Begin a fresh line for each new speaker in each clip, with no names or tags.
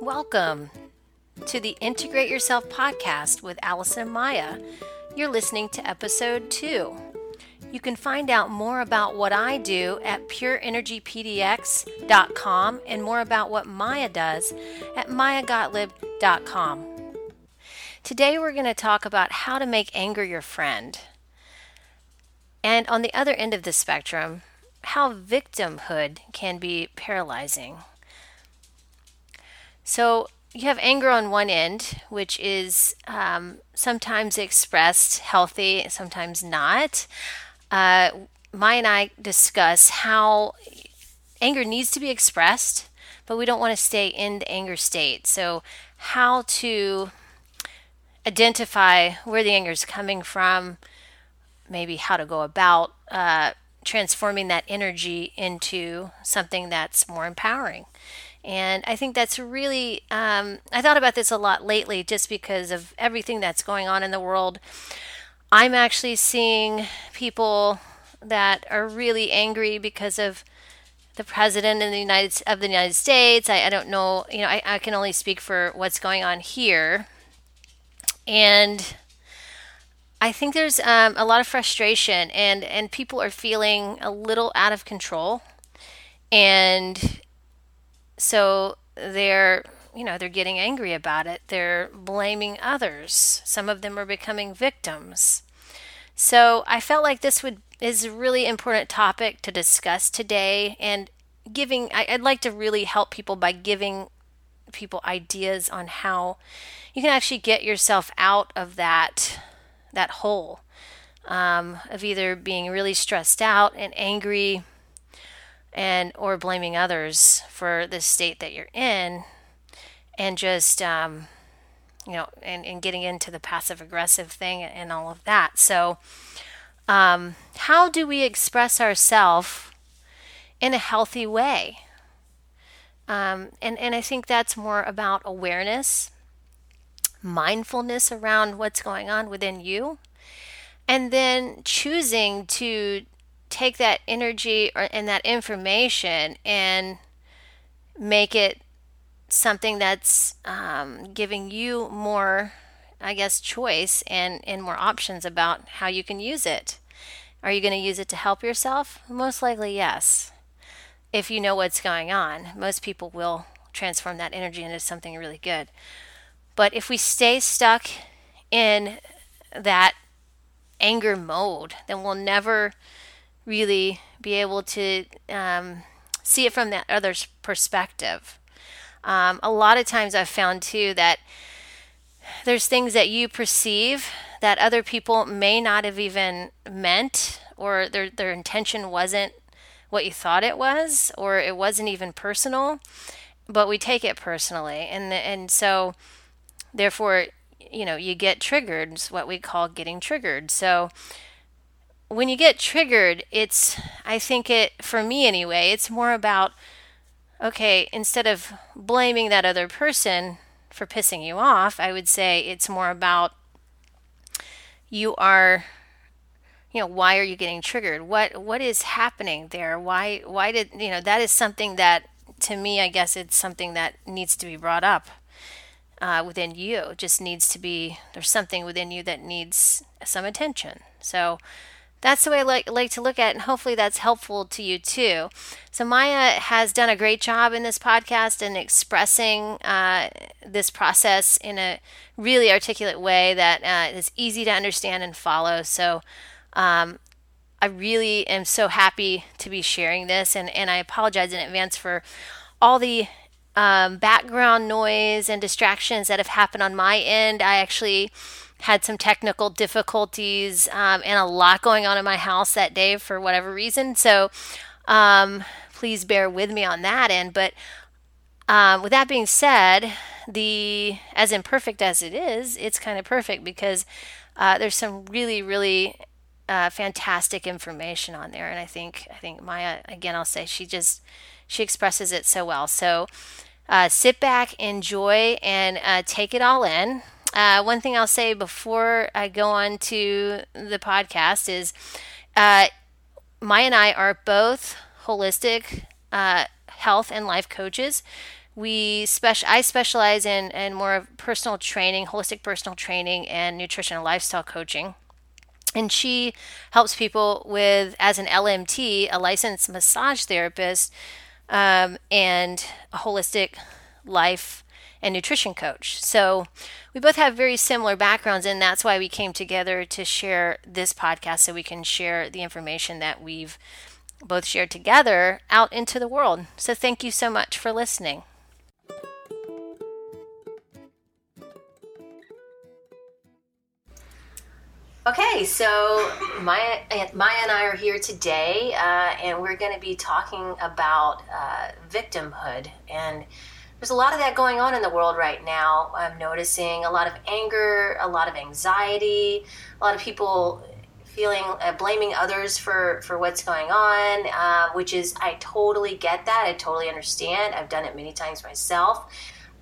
Welcome to the Integrate Yourself podcast with Allison Maya. You're listening to episode two. You can find out more about what I do at pureenergypdx.com and more about what Maya does at mayagottlieb.com. Today, we're going to talk about how to make anger your friend. And on the other end of the spectrum, how victimhood can be paralyzing. So, you have anger on one end, which is um, sometimes expressed healthy, sometimes not. Uh, and I discuss how anger needs to be expressed, but we don't want to stay in the anger state. So, how to identify where the anger is coming from, maybe how to go about uh, transforming that energy into something that's more empowering. And I think that's really, um, I thought about this a lot lately just because of everything that's going on in the world. I'm actually seeing people that are really angry because of the president in the United of the United States. I, I don't know, you know, I, I can only speak for what's going on here. And I think there's um, a lot of frustration, and and people are feeling a little out of control, and so they're you know they're getting angry about it. They're blaming others. Some of them are becoming victims. So I felt like this would is a really important topic to discuss today, and giving I, I'd like to really help people by giving people ideas on how you can actually get yourself out of that that hole um, of either being really stressed out and angry and or blaming others for the state that you're in and just um, you know and, and getting into the passive aggressive thing and all of that. So um, how do we express ourselves in a healthy way? Um, and, and i think that's more about awareness mindfulness around what's going on within you, and then choosing to take that energy or, and that information and make it something that's um, giving you more, I guess, choice and, and more options about how you can use it. Are you going to use it to help yourself? Most likely, yes. If you know what's going on, most people will transform that energy into something really good. But if we stay stuck in that anger mode, then we'll never really be able to um, see it from that other's perspective. Um, a lot of times I've found too that there's things that you perceive that other people may not have even meant, or their, their intention wasn't what you thought it was, or it wasn't even personal, but we take it personally. And, and so Therefore, you know, you get triggered, it's what we call getting triggered. So when you get triggered, it's, I think it, for me anyway, it's more about, okay, instead of blaming that other person for pissing you off, I would say it's more about you are you know why are you getting triggered what what is happening there why why did you know that is something that to me i guess it's something that needs to be brought up uh, within you. It just needs to be, there's something within you that needs some attention. So that's the way I like, like to look at it, and hopefully that's helpful to you too. So Maya has done a great job in this podcast in expressing uh, this process in a really articulate way that uh, is easy to understand and follow. So um, I really am so happy to be sharing this, and, and I apologize in advance for all the um, background noise and distractions that have happened on my end. I actually had some technical difficulties um, and a lot going on in my house that day for whatever reason. So um, please bear with me on that end. But um, with that being said, the as imperfect as it is, it's kind of perfect because uh, there's some really, really uh, fantastic information on there, and I think I think Maya again, I'll say she just she expresses it so well. So uh, sit back, enjoy, and uh, take it all in. Uh, one thing I'll say before I go on to the podcast is uh, Maya and I are both holistic uh, health and life coaches. we special I specialize in in more of personal training, holistic personal training, and nutrition and lifestyle coaching. And she helps people with as an LMT, a licensed massage therapist, um, and a holistic life and nutrition coach. So we both have very similar backgrounds, and that's why we came together to share this podcast so we can share the information that we've both shared together out into the world. So thank you so much for listening. Okay, so Maya, Maya and I are here today, uh, and we're going to be talking about uh, victimhood. And there's a lot of that going on in the world right now. I'm noticing a lot of anger, a lot of anxiety, a lot of people feeling uh, blaming others for for what's going on, uh, which is I totally get that. I totally understand. I've done it many times myself.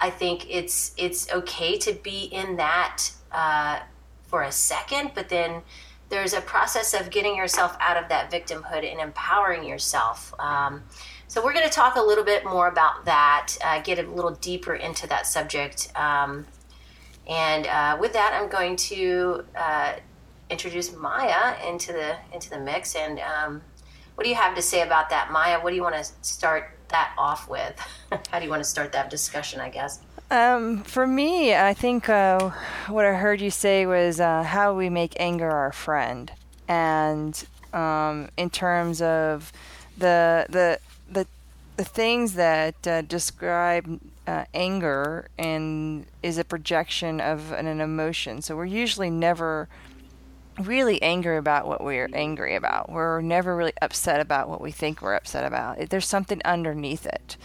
I think it's it's okay to be in that uh, for a second, but then there's a process of getting yourself out of that victimhood and empowering yourself. Um, so we're going to talk a little bit more about that, uh, get a little deeper into that subject. Um, and uh, with that, I'm going to uh, introduce Maya into the into the mix. And um, what do you have to say about that, Maya? What do you want to start that off with? How do you want to start that discussion? I guess.
Um, for me, I think uh, what I heard you say was uh, how we make anger our friend, and um, in terms of the the the the things that uh, describe uh, anger and is a projection of an, an, emotion. So we're usually never really angry about what we're angry about. We're never really upset about what we think we're upset about. There's something underneath it.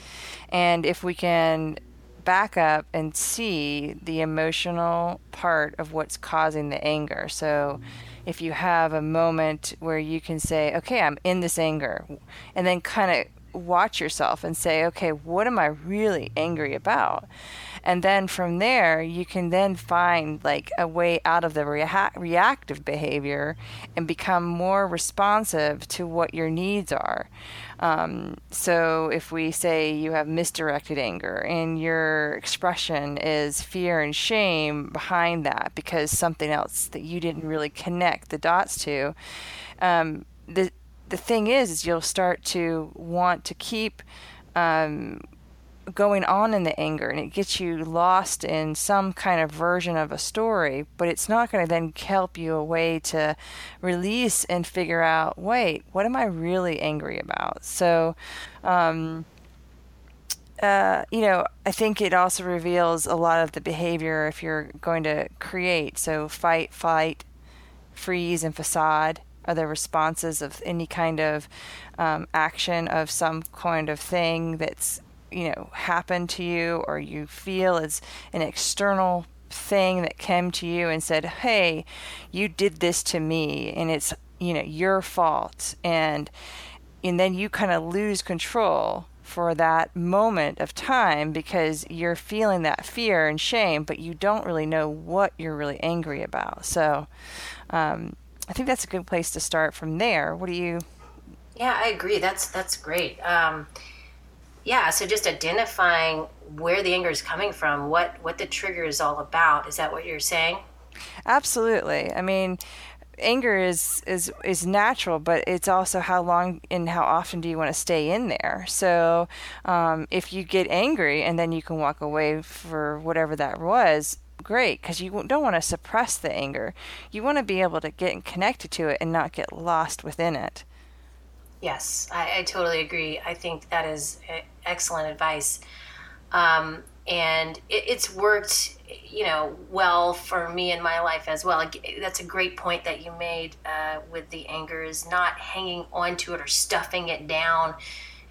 And if we can back up and see the emotional part of what's causing the anger. So if you have a moment where you can say, okay, I'm in this anger, and then kind of watch yourself and say, okay, what am I really angry about? And then from there, you can then find like a way out of the rea- reactive behavior and become more responsive to what your needs are. Um, so if we say you have misdirected anger and your expression is fear and shame behind that because something else that you didn't really connect the dots to, um, the the thing is, is you'll start to want to keep um, going on in the anger, and it gets you lost in some kind of version of a story. But it's not going to then help you a way to release and figure out, wait, what am I really angry about? So. Um, uh, you know, I think it also reveals a lot of the behavior if you're going to create. So, fight, flight, freeze, and facade are the responses of any kind of um, action of some kind of thing that's you know happened to you or you feel as an external thing that came to you and said hey you did this to me and it's you know your fault and and then you kind of lose control for that moment of time because you're feeling that fear and shame but you don't really know what you're really angry about. So um, I think that's a good place to start from there. What do you?
Yeah, I agree. That's that's great. Um, yeah, so just identifying where the anger is coming from, what what the trigger is all about. Is that what you're saying?
Absolutely. I mean, anger is is is natural, but it's also how long and how often do you want to stay in there. So, um, if you get angry and then you can walk away for whatever that was, great because you don't want to suppress the anger. You want to be able to get connected to it and not get lost within it.
Yes, I, I totally agree. I think that is excellent advice. Um, and it, it's worked, you know, well for me in my life as well. That's a great point that you made uh, with the anger is not hanging onto it or stuffing it down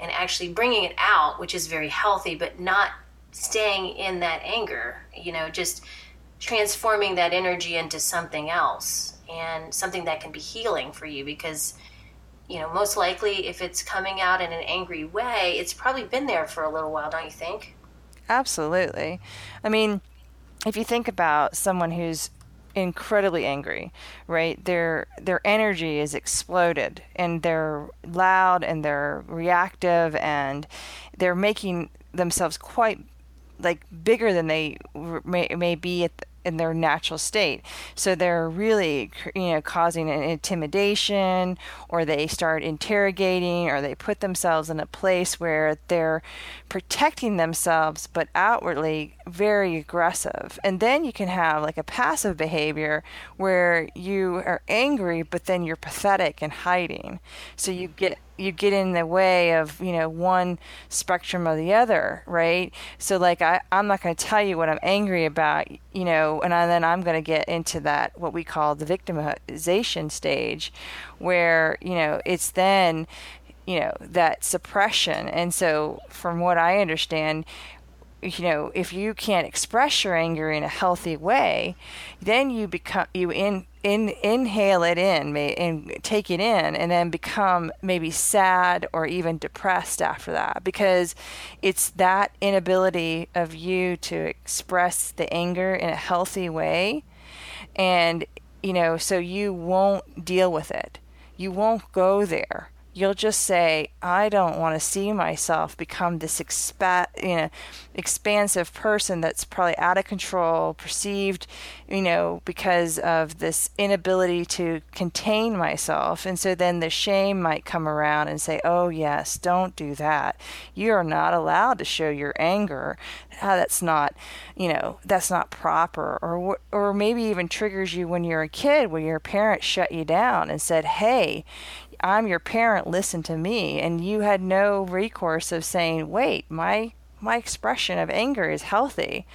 and actually bringing it out, which is very healthy, but not staying in that anger, you know, just transforming that energy into something else and something that can be healing for you because you know most likely if it's coming out in an angry way it's probably been there for a little while don't you think?
Absolutely. I mean if you think about someone who's incredibly angry right their their energy is exploded and they're loud and they're reactive and they're making themselves quite like bigger than they may, may be at in their natural state. So they're really, you know, causing an intimidation, or they start interrogating, or they put themselves in a place where they're protecting themselves, but outwardly very aggressive. And then you can have like a passive behavior where you are angry, but then you're pathetic and hiding. So you get you get in the way of you know one spectrum or the other right? So like I, i'm not going to tell you what i'm angry about you know and I, then i'm going to get into that what we call the victimization stage where you know it's then you know that suppression. And so from what i understand you know if you can't express your anger in a healthy way then you become you in in inhale it in and take it in and then become maybe sad or even depressed after that. Because it's that inability of you to express the anger in a healthy way. And you know so you won't deal with it. You won't go there you'll just say, I don't want to see myself become this expa- you know, expansive person that's probably out of control, perceived, you know, because of this inability to contain myself. And so then the shame might come around and say, Oh, yes, don't do that. You are not allowed to show your anger. Ah, that's not, you know, that's not proper. Or, or maybe even triggers you when you're a kid, when your parents shut you down and said, Hey, I'm your parent, listen to me. And you had no recourse of saying, wait, my my expression of anger is healthy,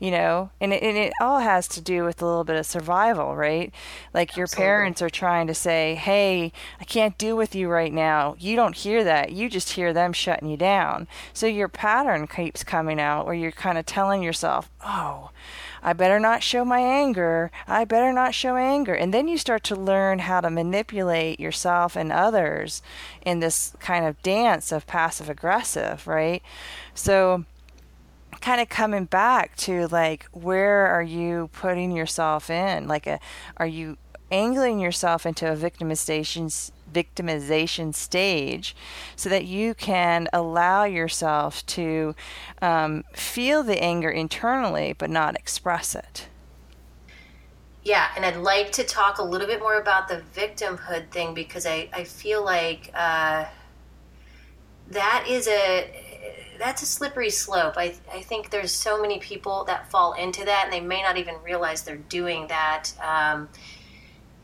you know, and it, and it all has to do with a little bit of survival, right? Like your parents are trying to say, hey, I can't deal with you right now. You don't hear that. You just hear them shutting you down. So your pattern keeps coming out where you're kind of telling yourself, oh, I better not show my anger. I better not show anger. And then you start to learn how to manipulate yourself and others in this kind of dance of passive aggressive, right? So, kind of coming back to like, where are you putting yourself in? Like, a, are you angling yourself into a victimization victimization stage so that you can allow yourself to um, feel the anger internally but not express it.
Yeah, and I'd like to talk a little bit more about the victimhood thing because I, I feel like uh, that is a that's a slippery slope. I, I think there's so many people that fall into that and they may not even realize they're doing that. Um,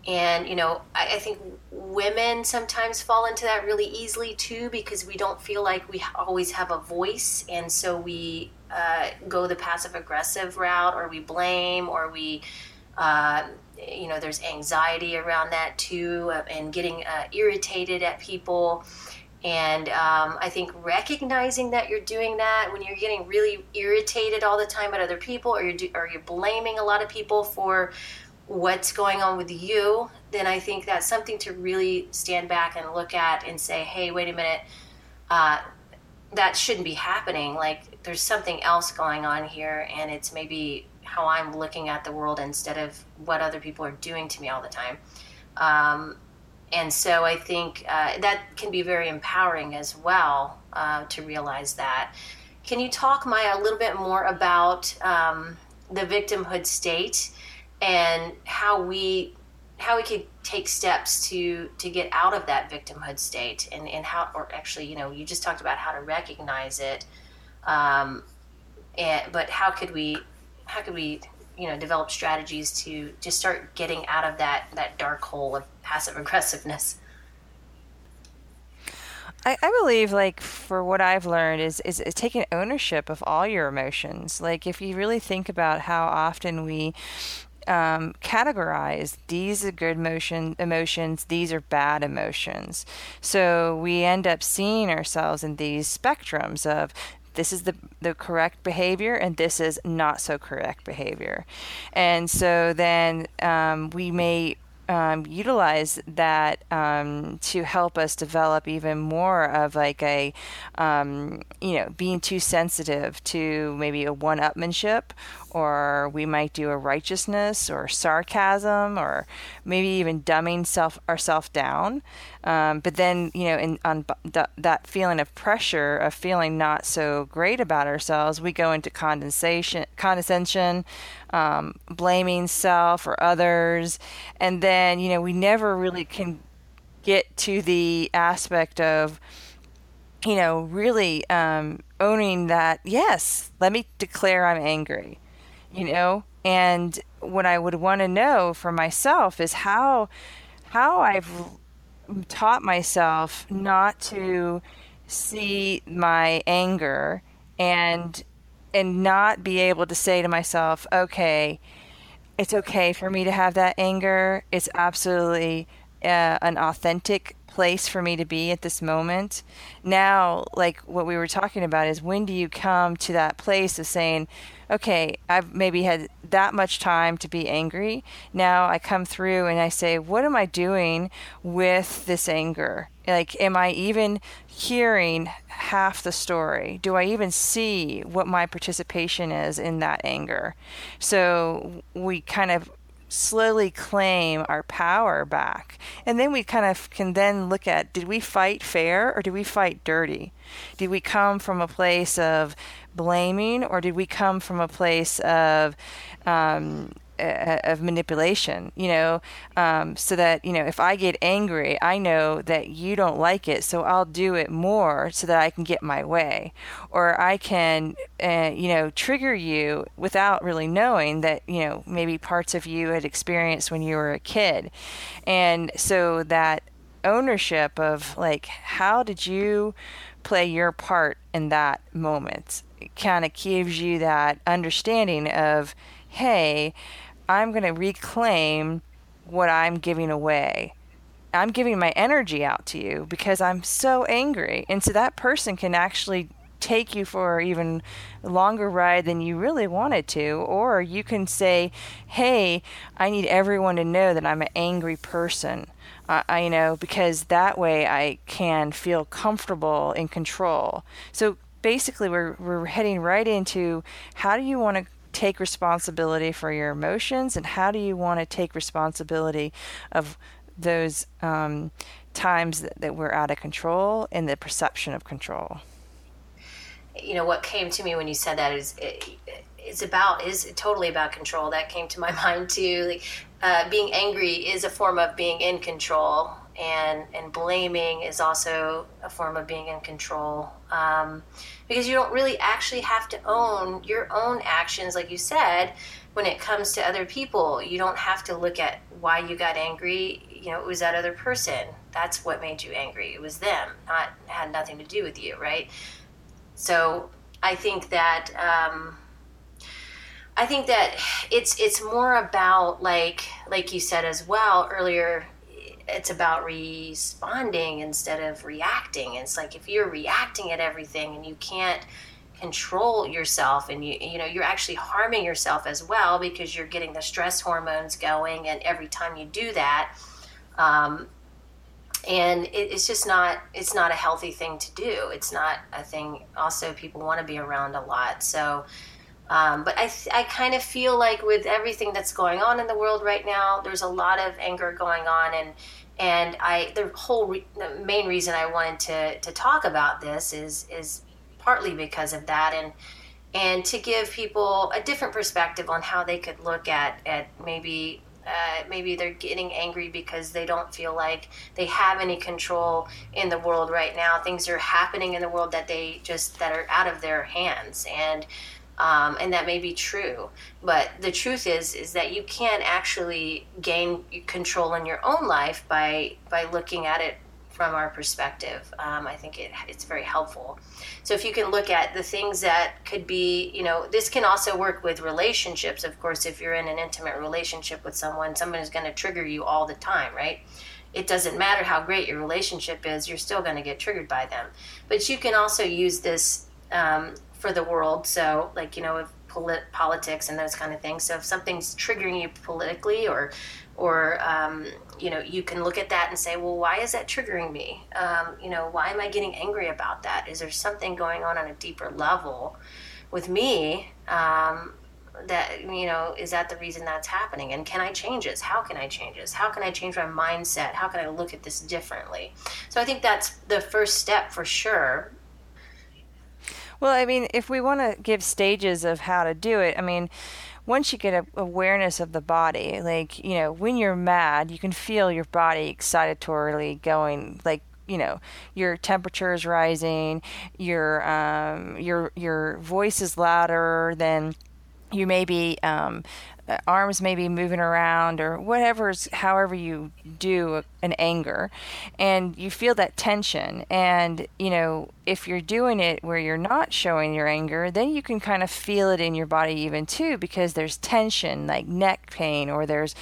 and you know I, I, think women sometimes fall into that really easily too because we don't feel like we always have a voice. And so we uh, go the passive aggressive route or we blame or we uh, you know there's anxiety around that too uh, and getting uh, irritated at people. And um, I think recognizing that you're doing that when you're getting really irritated all the time at other people, or you're do, or you're blaming a lot of people for what's going on with you, then I think that's something to really stand back and look at and say, hey, wait a minute, uh, that shouldn't be happening. Like, there's something else going on here, and it's maybe how I'm looking at the world instead of what other people are doing to me all the time. Um, and so I think uh, that can be very empowering as well uh, to realize that. Can you talk, Maya, a little bit more about um, the victimhood state? And how we how we could take steps to to get out of that victimhood state and and how or actually you know you just talked about how to recognize it um, and but how could we how could we you know develop strategies to to start getting out of that that dark hole of passive aggressiveness
I, I believe like for what I've learned is, is, is taking ownership of all your emotions. Like if you really think about how often we um, categorize these are good emotion, emotions, these are bad emotions. So we end up seeing ourselves in these spectrums of this is the, the correct behavior and this is not so correct behavior. And so then um, we may um, utilize that um, to help us develop even more of like a, um, you know, being too sensitive to maybe a one-upmanship, or we might do a righteousness or sarcasm, or maybe even dumbing self ourself down. Um, but then, you know, in on th- that feeling of pressure of feeling not so great about ourselves, we go into condensation, condescension, um, blaming self or others, and then you know we never really can get to the aspect of you know really um, owning that yes let me declare i'm angry you know? And what i would want to know for myself is how how i've taught myself not to see my anger and and not be able to say to myself, okay, it's okay for me to have that anger. It's absolutely uh, an authentic place for me to be at this moment. Now, like what we were talking about is when do you come to that place of saying, okay, I've maybe had that much time to be angry. Now I come through and I say, what am I doing with this anger? Like, am I even hearing half the story? Do I even see what my participation is in that anger? So we kind of slowly claim our power back. And then we kind of can then look at did we fight fair or did we fight dirty? Did we come from a place of blaming or did we come from a place of um, of manipulation, you know, um, so that, you know, if I get angry, I know that you don't like it, so I'll do it more so that I can get my way. Or I can, uh, you know, trigger you without really knowing that, you know, maybe parts of you had experienced when you were a kid. And so that ownership of, like, how did you play your part in that moment kind of gives you that understanding of, hey, I'm going to reclaim what I'm giving away. I'm giving my energy out to you because I'm so angry. And so that person can actually take you for even longer ride than you really wanted to or you can say hey i need everyone to know that i'm an angry person uh, I, you know because that way i can feel comfortable in control so basically we're, we're heading right into how do you want to take responsibility for your emotions and how do you want to take responsibility of those um, times that, that we're out of control and the perception of control?
You know what came to me when you said that is it, it's about is totally about control. That came to my mind too. Like uh, being angry is a form of being in control and and blaming is also a form of being in control. Um, because you don't really actually have to own your own actions like you said when it comes to other people. You don't have to look at why you got angry. You know it was that other person. That's what made you angry. It was them not had nothing to do with you right? So i think that um, I think that it's it's more about like like you said as well earlier it's about responding instead of reacting. It's like if you're reacting at everything and you can't control yourself and you you know you're actually harming yourself as well because you're getting the stress hormones going and every time you do that um, and it, it's just not it's not a healthy thing to do. It's not a thing. Also people want to be around a lot. So um, but I, th- I kind of feel like with everything that's going on in the world right now, there's a lot of anger going on, and and I the whole re- the main reason I wanted to to talk about this is is partly because of that, and and to give people a different perspective on how they could look at at maybe uh, maybe they're getting angry because they don't feel like they have any control in the world right now. Things are happening in the world that they just that are out of their hands, and um, and that may be true. But the truth is, is that you can actually gain control in your own life by by looking at it from our perspective. Um, I think it, it's very helpful. So if you can look at the things that could be, you know, this can also work with relationships. Of course, if you're in an intimate relationship with someone, someone is going to trigger you all the time, right? It doesn't matter how great your relationship is, you're still going to get triggered by them. But you can also use this um, for the world. So, like, you know, if polit- politics and those kind of things. So, if something's triggering you politically or or um, you know you can look at that and say well why is that triggering me? Um, you know why am i getting angry about that? Is there something going on on a deeper level with me um, that you know is that the reason that's happening? And can i change this how can i change this how can i change my mindset? How can i look at this differently? So i think that's the first step for sure
well i mean if we want to give stages of how to do it i mean once you get a awareness of the body like you know when you're mad you can feel your body excitatorily going like you know your temperature is rising your um, your your voice is louder than you may be um, arms may be moving around or whatever's however you do an anger and you feel that tension. And you know if you're doing it where you're not showing your anger then you can kind of feel it in your body even too because there's tension like neck pain or there's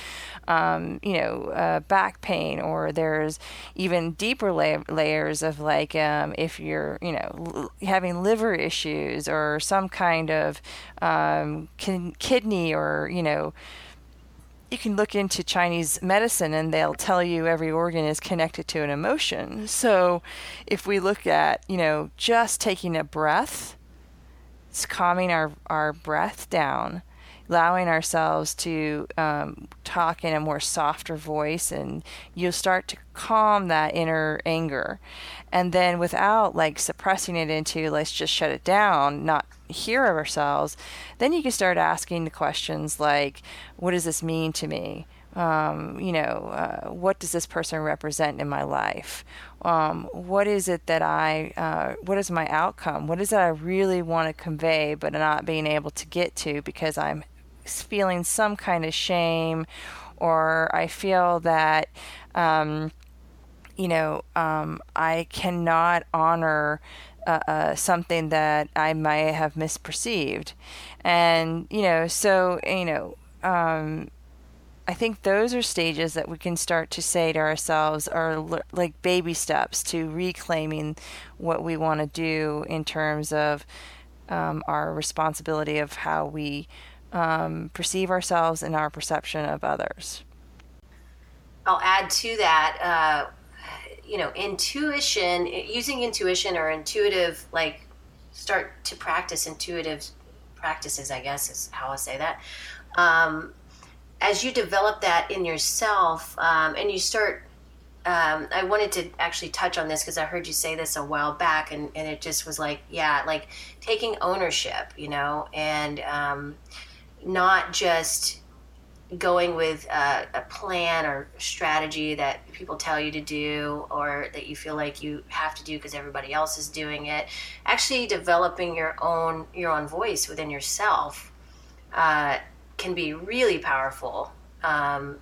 um, you know, uh, back pain, or there's even deeper la- layers of like um, if you're, you know, l- having liver issues or some kind of um, kin- kidney or, you know, you can look into Chinese medicine and they'll tell you every organ is connected to an emotion. So if we look at, you know, just taking a breath, it's calming our, our breath down allowing ourselves to um, talk in a more softer voice and you'll start to calm that inner anger and then without like suppressing it into let's just shut it down not hear of ourselves then you can start asking the questions like what does this mean to me um, you know, uh, what does this person represent in my life? Um, what is it that I, uh, what is my outcome? What is it I really want to convey, but not being able to get to because I'm feeling some kind of shame, or I feel that, um, you know, um, I cannot honor uh, uh, something that I might have misperceived. And, you know, so, you know, um, I think those are stages that we can start to say to ourselves are like baby steps to reclaiming what we want to do in terms of um, our responsibility of how we um, perceive ourselves and our perception of others.
I'll add to that, uh, you know, intuition, using intuition or intuitive, like start to practice intuitive practices, I guess is how I say that. Um, as you develop that in yourself um, and you start um, I wanted to actually touch on this because I heard you say this a while back, and, and it just was like, yeah, like taking ownership, you know, and um, not just going with a, a, plan or strategy that people tell you to do or that you feel like you have to do because everybody else is doing it actually developing your own your own voice within yourself uh, can be really powerful um,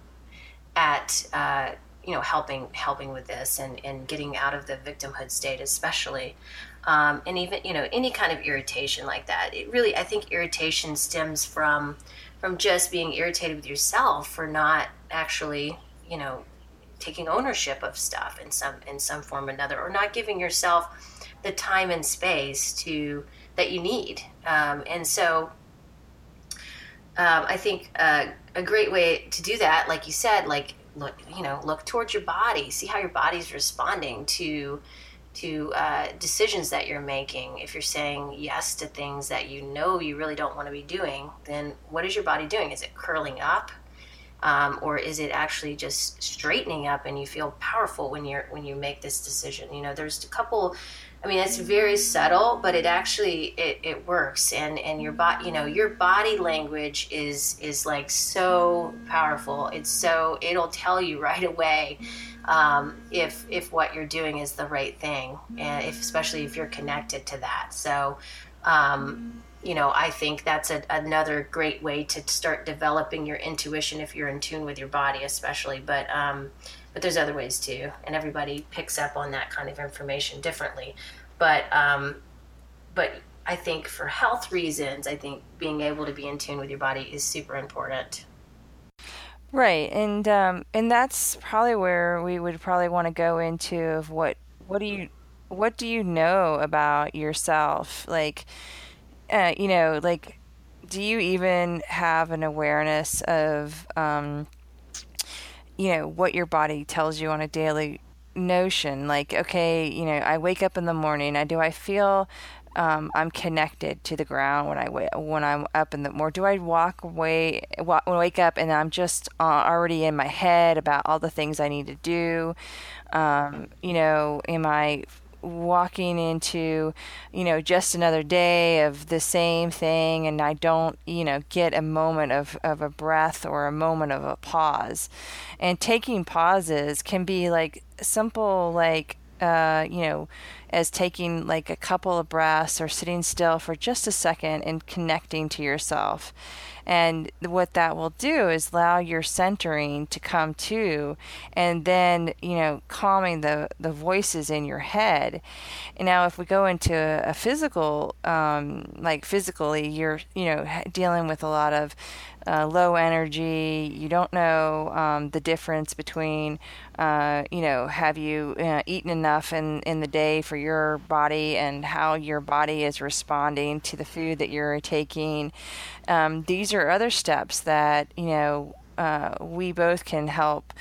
at uh, you know helping helping with this and, and getting out of the victimhood state especially um, and even you know any kind of irritation like that. It really, I think, irritation stems from from just being irritated with yourself for not actually, you know, taking ownership of stuff in some in some form or another, or not giving yourself the time and space to that you need. Um, and so, um, I think uh, a great way to do that, like you said, like look, you know, look towards your body, see how your body's responding to to uh, decisions that you're making. If you're saying yes to things that you know you really don't want to be doing, then what is your body doing? Is it curling up? Um, or is it actually just straightening up and you feel powerful when you're when you make this decision you know there's a couple i mean it's very subtle but it actually it, it works and and your body you know your body language is is like so powerful it's so it'll tell you right away um, if if what you're doing is the right thing, and if, especially if you're connected to that. So, um, you know, I think that's a, another great way to start developing your intuition if you're in tune with your body, especially. But um, but there's other ways too, and everybody picks up on that kind of information differently. But um, but I think for health reasons, I think being able to be in tune with your body is super important.
Right, and um, and that's probably where we would probably want to go into of what what do you what do you know about yourself? Like, uh, you know, like, do you even have an awareness of, um, you know, what your body tells you on a daily notion? Like, okay, you know, I wake up in the morning. I do I feel um, I'm connected to the ground when I when I'm up in the more. Do I walk away, wake up, and I'm just uh, already in my head about all the things I need to do? Um, you know, am I walking into, you know, just another day of the same thing and I don't, you know, get a moment of, of a breath or a moment of a pause. And taking pauses can be like simple, like, uh, you know, as taking like a couple of breaths or sitting still for just a second and connecting to yourself. And what that will do is allow your centering to come to and then, you know, calming the, the voices in your head. And now, if we go into a, a physical, um, like physically, you're, you know, dealing with a lot of uh, low energy. You don't know um, the difference between, uh, you know, have you uh, eaten enough in, in the day for your body and how your body is responding to the food that you're taking. Um, these are other steps that, you know, uh, we both can help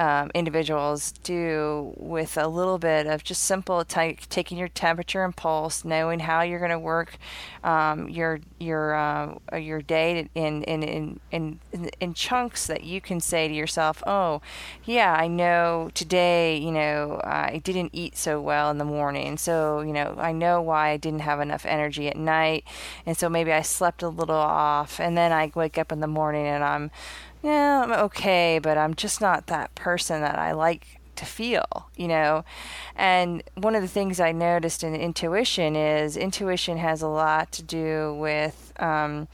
um, individuals do with a little bit of just simple t- taking your temperature and pulse, knowing how you're going to work um, your your uh, your day in in, in in in chunks that you can say to yourself, oh, yeah, I know today, you know, I didn't eat so well in the morning, so you know, I know why I didn't have enough energy at night, and so maybe I slept a little off, and then I wake up in the morning and I'm yeah, I'm okay, but I'm just not that person that I like to feel, you know. And one of the things I noticed in intuition is intuition has a lot to do with, um,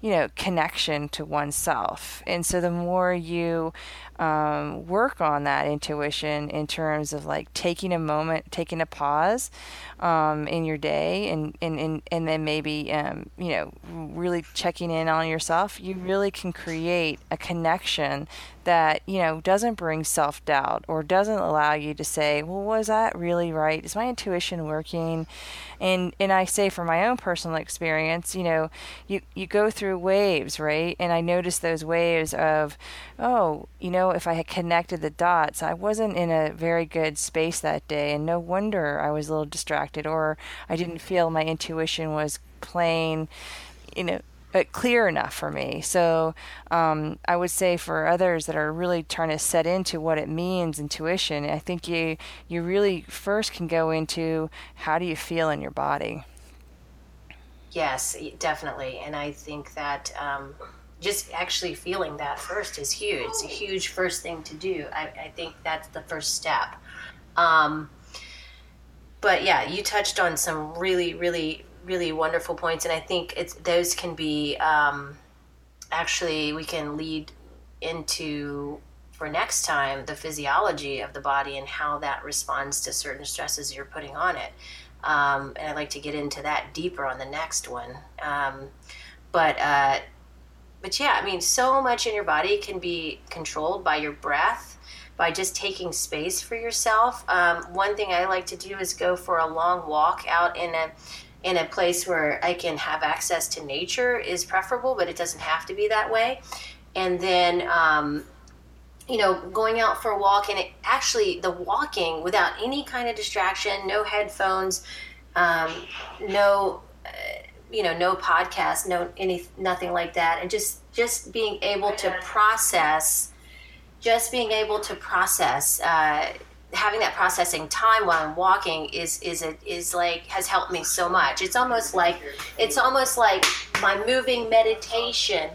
you know, connection to oneself. And so the more you um, work on that intuition in terms of like taking a moment, taking a pause um, in your day, and, and, and, and then maybe, um, you know, really checking in on yourself, you really can create a connection that, you know, doesn't bring self doubt or doesn't allow you to say, well, was that really right? Is my intuition working? And, and I say from my own personal experience, you know, you, you go through waves, right? And I noticed those waves of, oh, you know, if I had connected the dots, I wasn't in a very good space that day. And no wonder I was a little distracted or I didn't feel my intuition was playing, you know, uh, clear enough for me. So um, I would say for others that are really trying to set into what it means intuition, I think you you really first can go into how do you feel in your body.
Yes, definitely, and I think that. Um, just actually feeling that first is huge. It's a huge first thing to do. I, I think that's the first step. Um, but yeah, you touched on some really, really, really wonderful points, and I think it's those can be um, actually we can lead into for next time the physiology of the body and how that responds to certain stresses you're putting on it. Um, and I'd like to get into that deeper on the next one. Um, but uh, but yeah, I mean, so much in your body can be controlled by your breath, by just taking space for yourself. Um, one thing I like to do is go for a long walk out in a in a place where I can have access to nature is preferable, but it doesn't have to be that way. And then, um, you know, going out for a walk and it, actually the walking without any kind of distraction, no headphones, um, no. Uh, you know no podcast no any nothing like that and just just being able to process just being able to process uh, having that processing time while I'm walking is is a, is like has helped me so much. It's almost like it's almost like my moving meditation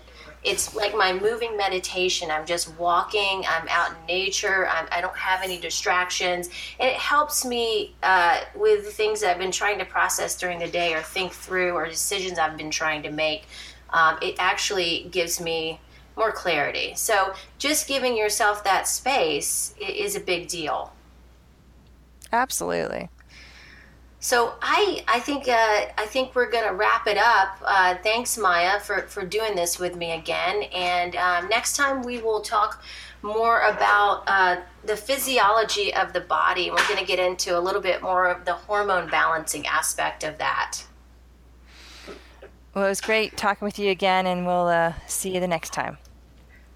it's like my moving meditation. I'm just walking, I'm out in nature, I'm, I do not have any distractions. And it helps me uh, with things that I've been trying to process during the day or think through or decisions I've been trying to make. Um, it actually gives me more clarity. So just giving yourself that space is a big deal.
Absolutely.
So I I think uh, I think we're gonna wrap it up. Uh, thanks, Maya, for for doing this with me again. And um, next time we will talk more about uh, the physiology of the body. We're gonna get into a little bit more of the hormone balancing aspect of that.
Well, it was great talking with you again, and we'll uh, see you the next time.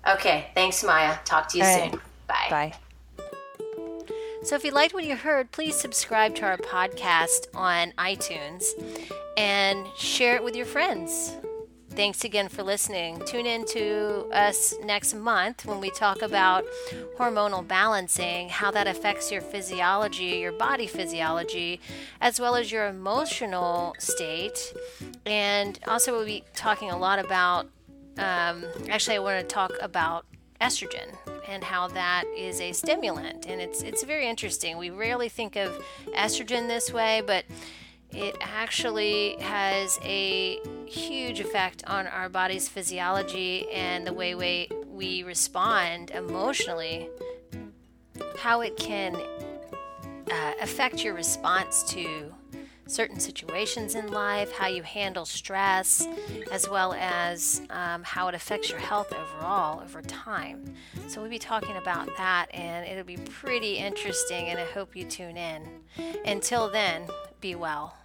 Okay. Thanks, Maya. Talk to you soon. Bye.
Bye.
So, if you liked what you heard, please subscribe to our podcast on iTunes and share it with your friends. Thanks again for listening. Tune in to us next month when we talk about hormonal balancing, how that affects your physiology, your body physiology, as well as your emotional state. And also, we'll be talking a lot about, um, actually, I want to talk about estrogen and how that is a stimulant. And it's it's very interesting. We rarely think of estrogen this way but it actually has a huge effect on our body's physiology and the way we, we respond emotionally, how it can uh, affect your response to certain situations in life, how you handle stress, as well as um, how it affects your health overall over time. So, we'll be talking about that, and it'll be pretty interesting, and I hope you tune in. Until then, be well.